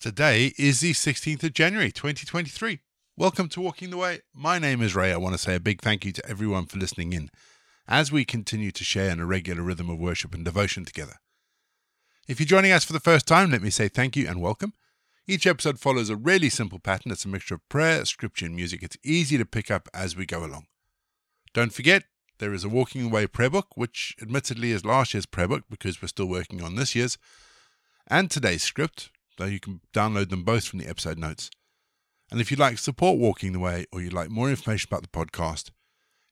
Today is the 16th of January 2023. Welcome to Walking the Way. My name is Ray. I want to say a big thank you to everyone for listening in as we continue to share in a regular rhythm of worship and devotion together. If you're joining us for the first time, let me say thank you and welcome. Each episode follows a really simple pattern. It's a mixture of prayer, scripture, and music. It's easy to pick up as we go along. Don't forget, there is a Walking Away prayer book, which admittedly is last year's prayer book because we're still working on this year's, and today's script, though you can download them both from the episode notes. And if you'd like support Walking the Way or you'd like more information about the podcast,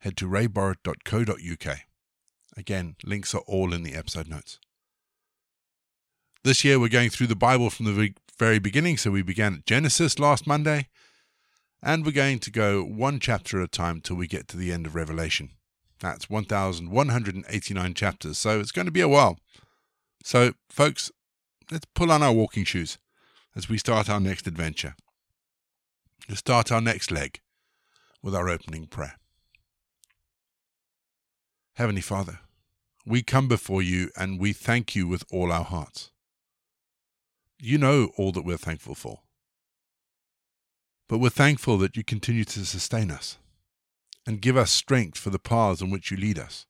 head to rayborrett.co.uk. Again, links are all in the episode notes. This year we're going through the Bible from the very beginning, so we began at Genesis last Monday, and we're going to go one chapter at a time till we get to the end of Revelation. That's 1,189 chapters, so it's going to be a while. So, folks, let's pull on our walking shoes as we start our next adventure. Let's start our next leg with our opening prayer. Heavenly Father, we come before you and we thank you with all our hearts. You know all that we're thankful for. But we're thankful that you continue to sustain us and give us strength for the paths on which you lead us.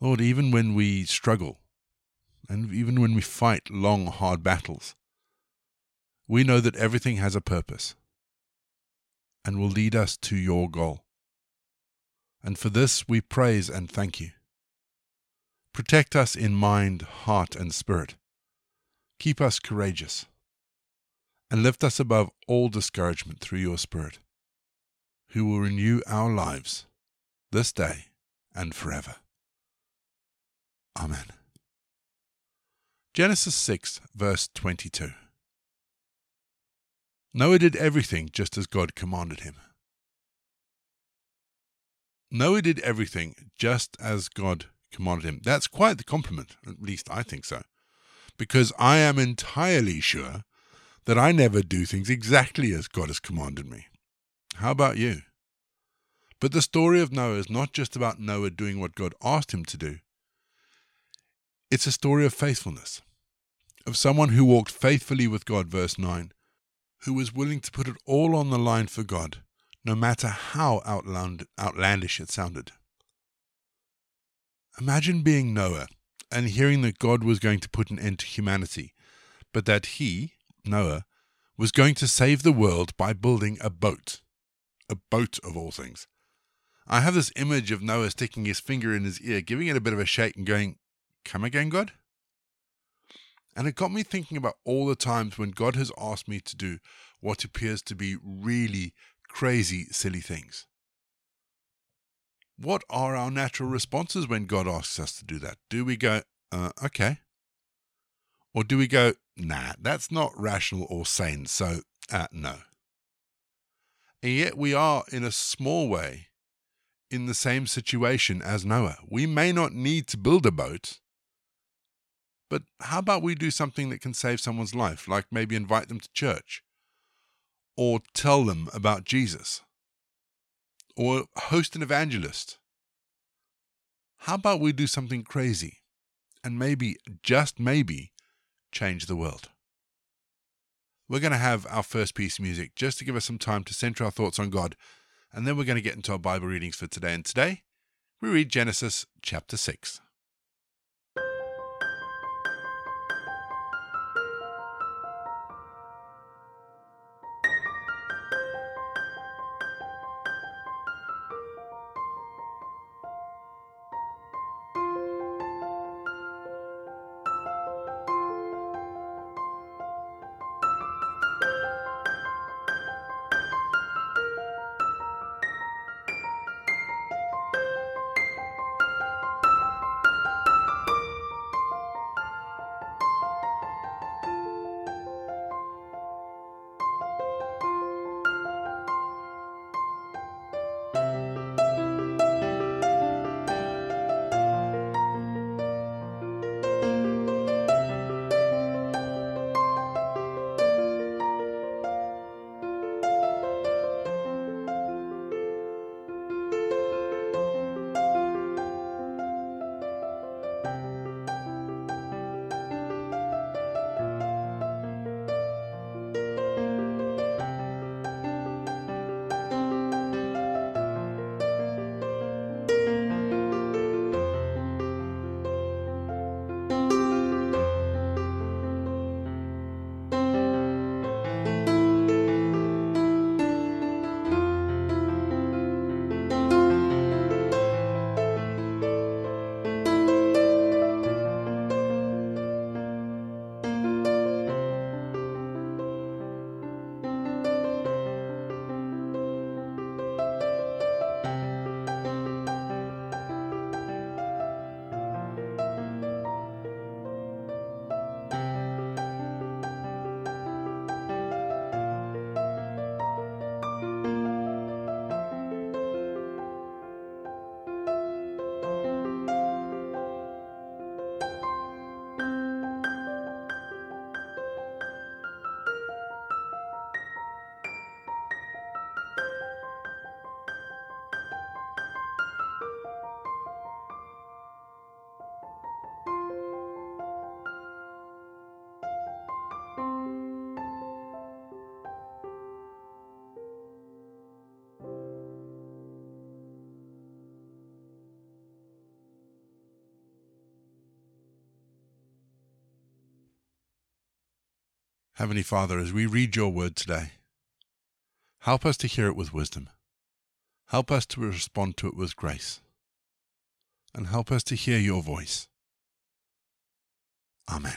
Lord, even when we struggle, and even when we fight long, hard battles, we know that everything has a purpose and will lead us to your goal. And for this we praise and thank you. Protect us in mind, heart, and spirit. Keep us courageous. And lift us above all discouragement through your Spirit who will renew our lives this day and forever. Amen. Genesis 6, verse 22. Noah did everything just as God commanded him. Noah did everything just as God commanded him. That's quite the compliment, at least I think so, because I am entirely sure that I never do things exactly as God has commanded me. How about you? But the story of Noah is not just about Noah doing what God asked him to do. It's a story of faithfulness, of someone who walked faithfully with God, verse 9, who was willing to put it all on the line for God, no matter how outland, outlandish it sounded. Imagine being Noah and hearing that God was going to put an end to humanity, but that he, Noah, was going to save the world by building a boat. A boat, of all things. I have this image of Noah sticking his finger in his ear, giving it a bit of a shake and going, Come again, God? And it got me thinking about all the times when God has asked me to do what appears to be really crazy, silly things. What are our natural responses when God asks us to do that? Do we go, uh, okay? Or do we go, nah, that's not rational or sane, so uh, no? And yet we are, in a small way, in the same situation as Noah. We may not need to build a boat, but how about we do something that can save someone's life, like maybe invite them to church, or tell them about Jesus, or host an evangelist? How about we do something crazy and maybe, just maybe, change the world? We're going to have our first piece of music just to give us some time to center our thoughts on God, and then we're going to get into our Bible readings for today. And today, we read Genesis chapter 6. Heavenly Father, as we read your word today, help us to hear it with wisdom. Help us to respond to it with grace. And help us to hear your voice. Amen.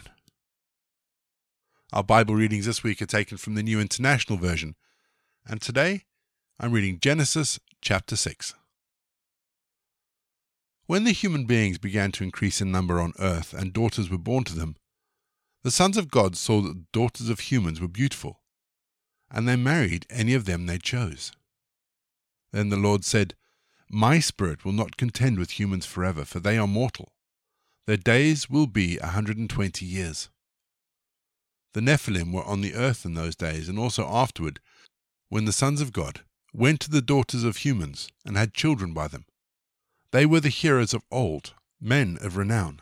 Our Bible readings this week are taken from the New International Version, and today I'm reading Genesis chapter 6. When the human beings began to increase in number on earth and daughters were born to them, the sons of God saw that the daughters of humans were beautiful, and they married any of them they chose. Then the Lord said, My spirit will not contend with humans forever, for they are mortal. Their days will be a hundred and twenty years. The Nephilim were on the earth in those days, and also afterward, when the sons of God went to the daughters of humans and had children by them. They were the heroes of old, men of renown.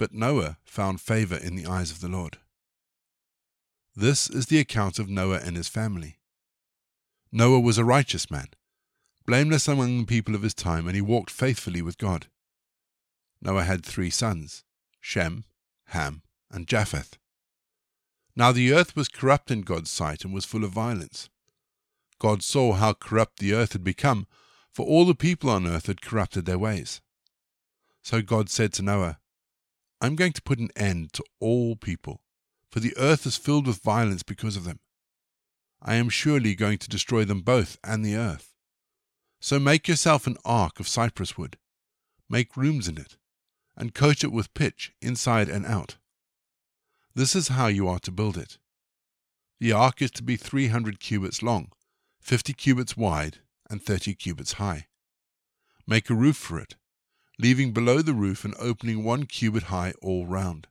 But Noah found favor in the eyes of the Lord. This is the account of Noah and his family. Noah was a righteous man, blameless among the people of his time, and he walked faithfully with God. Noah had three sons Shem, Ham, and Japheth. Now the earth was corrupt in God's sight and was full of violence. God saw how corrupt the earth had become, for all the people on earth had corrupted their ways. So God said to Noah, I'm going to put an end to all people, for the earth is filled with violence because of them. I am surely going to destroy them both and the earth. So make yourself an ark of cypress wood, make rooms in it, and coat it with pitch inside and out. This is how you are to build it. The ark is to be three hundred cubits long, fifty cubits wide, and thirty cubits high. Make a roof for it, leaving below the roof an opening one cubit high all round.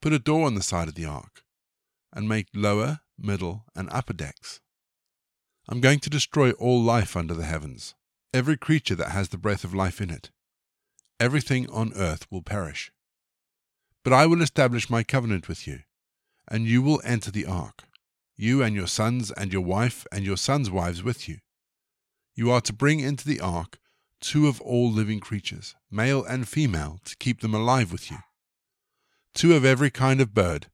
Put a door on the side of the ark, and make lower, middle, and upper decks. I'm going to destroy all life under the heavens, every creature that has the breath of life in it. Everything on earth will perish. But I will establish my covenant with you, and you will enter the ark, you and your sons and your wife and your sons' wives with you. You are to bring into the ark two of all living creatures, male and female, to keep them alive with you. Two of every kind of bird,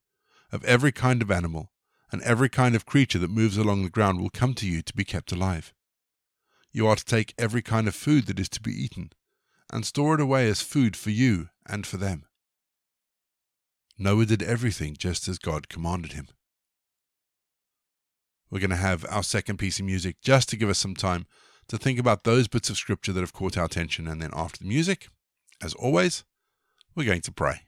of every kind of animal, and every kind of creature that moves along the ground will come to you to be kept alive. You are to take every kind of food that is to be eaten, and store it away as food for you and for them. Noah did everything just as God commanded him. We're going to have our second piece of music just to give us some time to think about those bits of scripture that have caught our attention. And then after the music, as always, we're going to pray.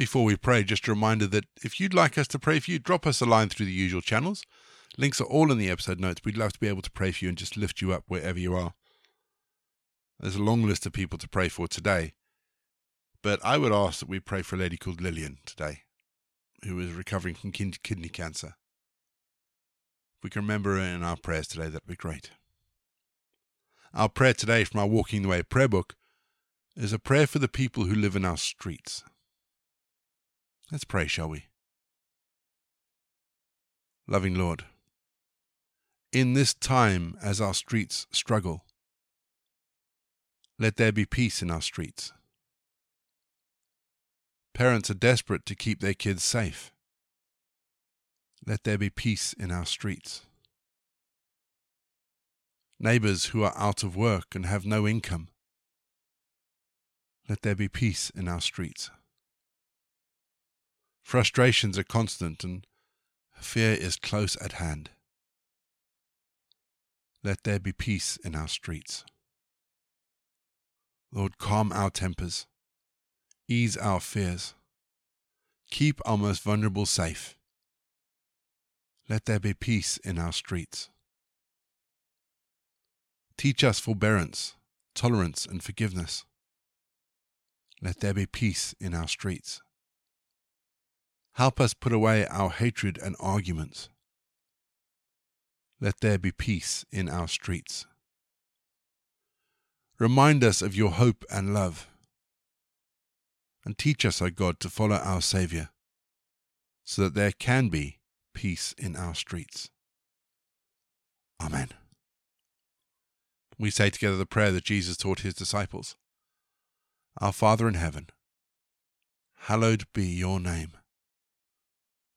Before we pray, just a reminder that if you'd like us to pray for you, drop us a line through the usual channels. Links are all in the episode notes. We'd love to be able to pray for you and just lift you up wherever you are. There's a long list of people to pray for today, but I would ask that we pray for a lady called Lillian today, who is recovering from kidney cancer. If we can remember her in our prayers today, that'd be great. Our prayer today from our Walking the Way prayer book is a prayer for the people who live in our streets. Let's pray, shall we? Loving Lord, in this time as our streets struggle, let there be peace in our streets. Parents are desperate to keep their kids safe. Let there be peace in our streets. Neighbors who are out of work and have no income. Let there be peace in our streets. Frustrations are constant and fear is close at hand. Let there be peace in our streets. Lord, calm our tempers, ease our fears, keep our most vulnerable safe. Let there be peace in our streets. Teach us forbearance, tolerance, and forgiveness. Let there be peace in our streets. Help us put away our hatred and arguments. Let there be peace in our streets. Remind us of your hope and love. And teach us, O God, to follow our Saviour, so that there can be peace in our streets. Amen. We say together the prayer that Jesus taught his disciples Our Father in heaven, hallowed be your name.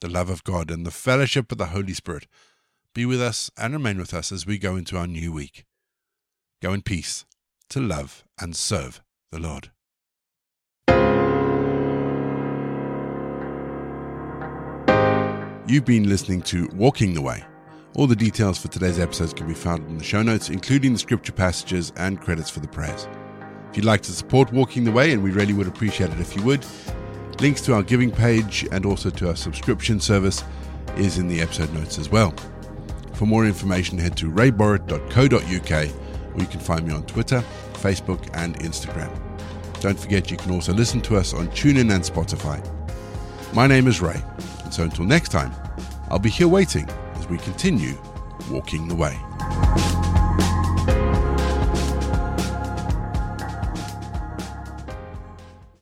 the love of God, and the fellowship of the Holy Spirit be with us and remain with us as we go into our new week. Go in peace to love and serve the Lord. You've been listening to Walking the Way. All the details for today's episodes can be found in the show notes, including the scripture passages and credits for the prayers. If you'd like to support Walking the Way, and we really would appreciate it if you would, Links to our giving page and also to our subscription service is in the episode notes as well. For more information, head to rayborrett.co.uk or you can find me on Twitter, Facebook, and Instagram. Don't forget you can also listen to us on TuneIn and Spotify. My name is Ray, and so until next time, I'll be here waiting as we continue walking the way.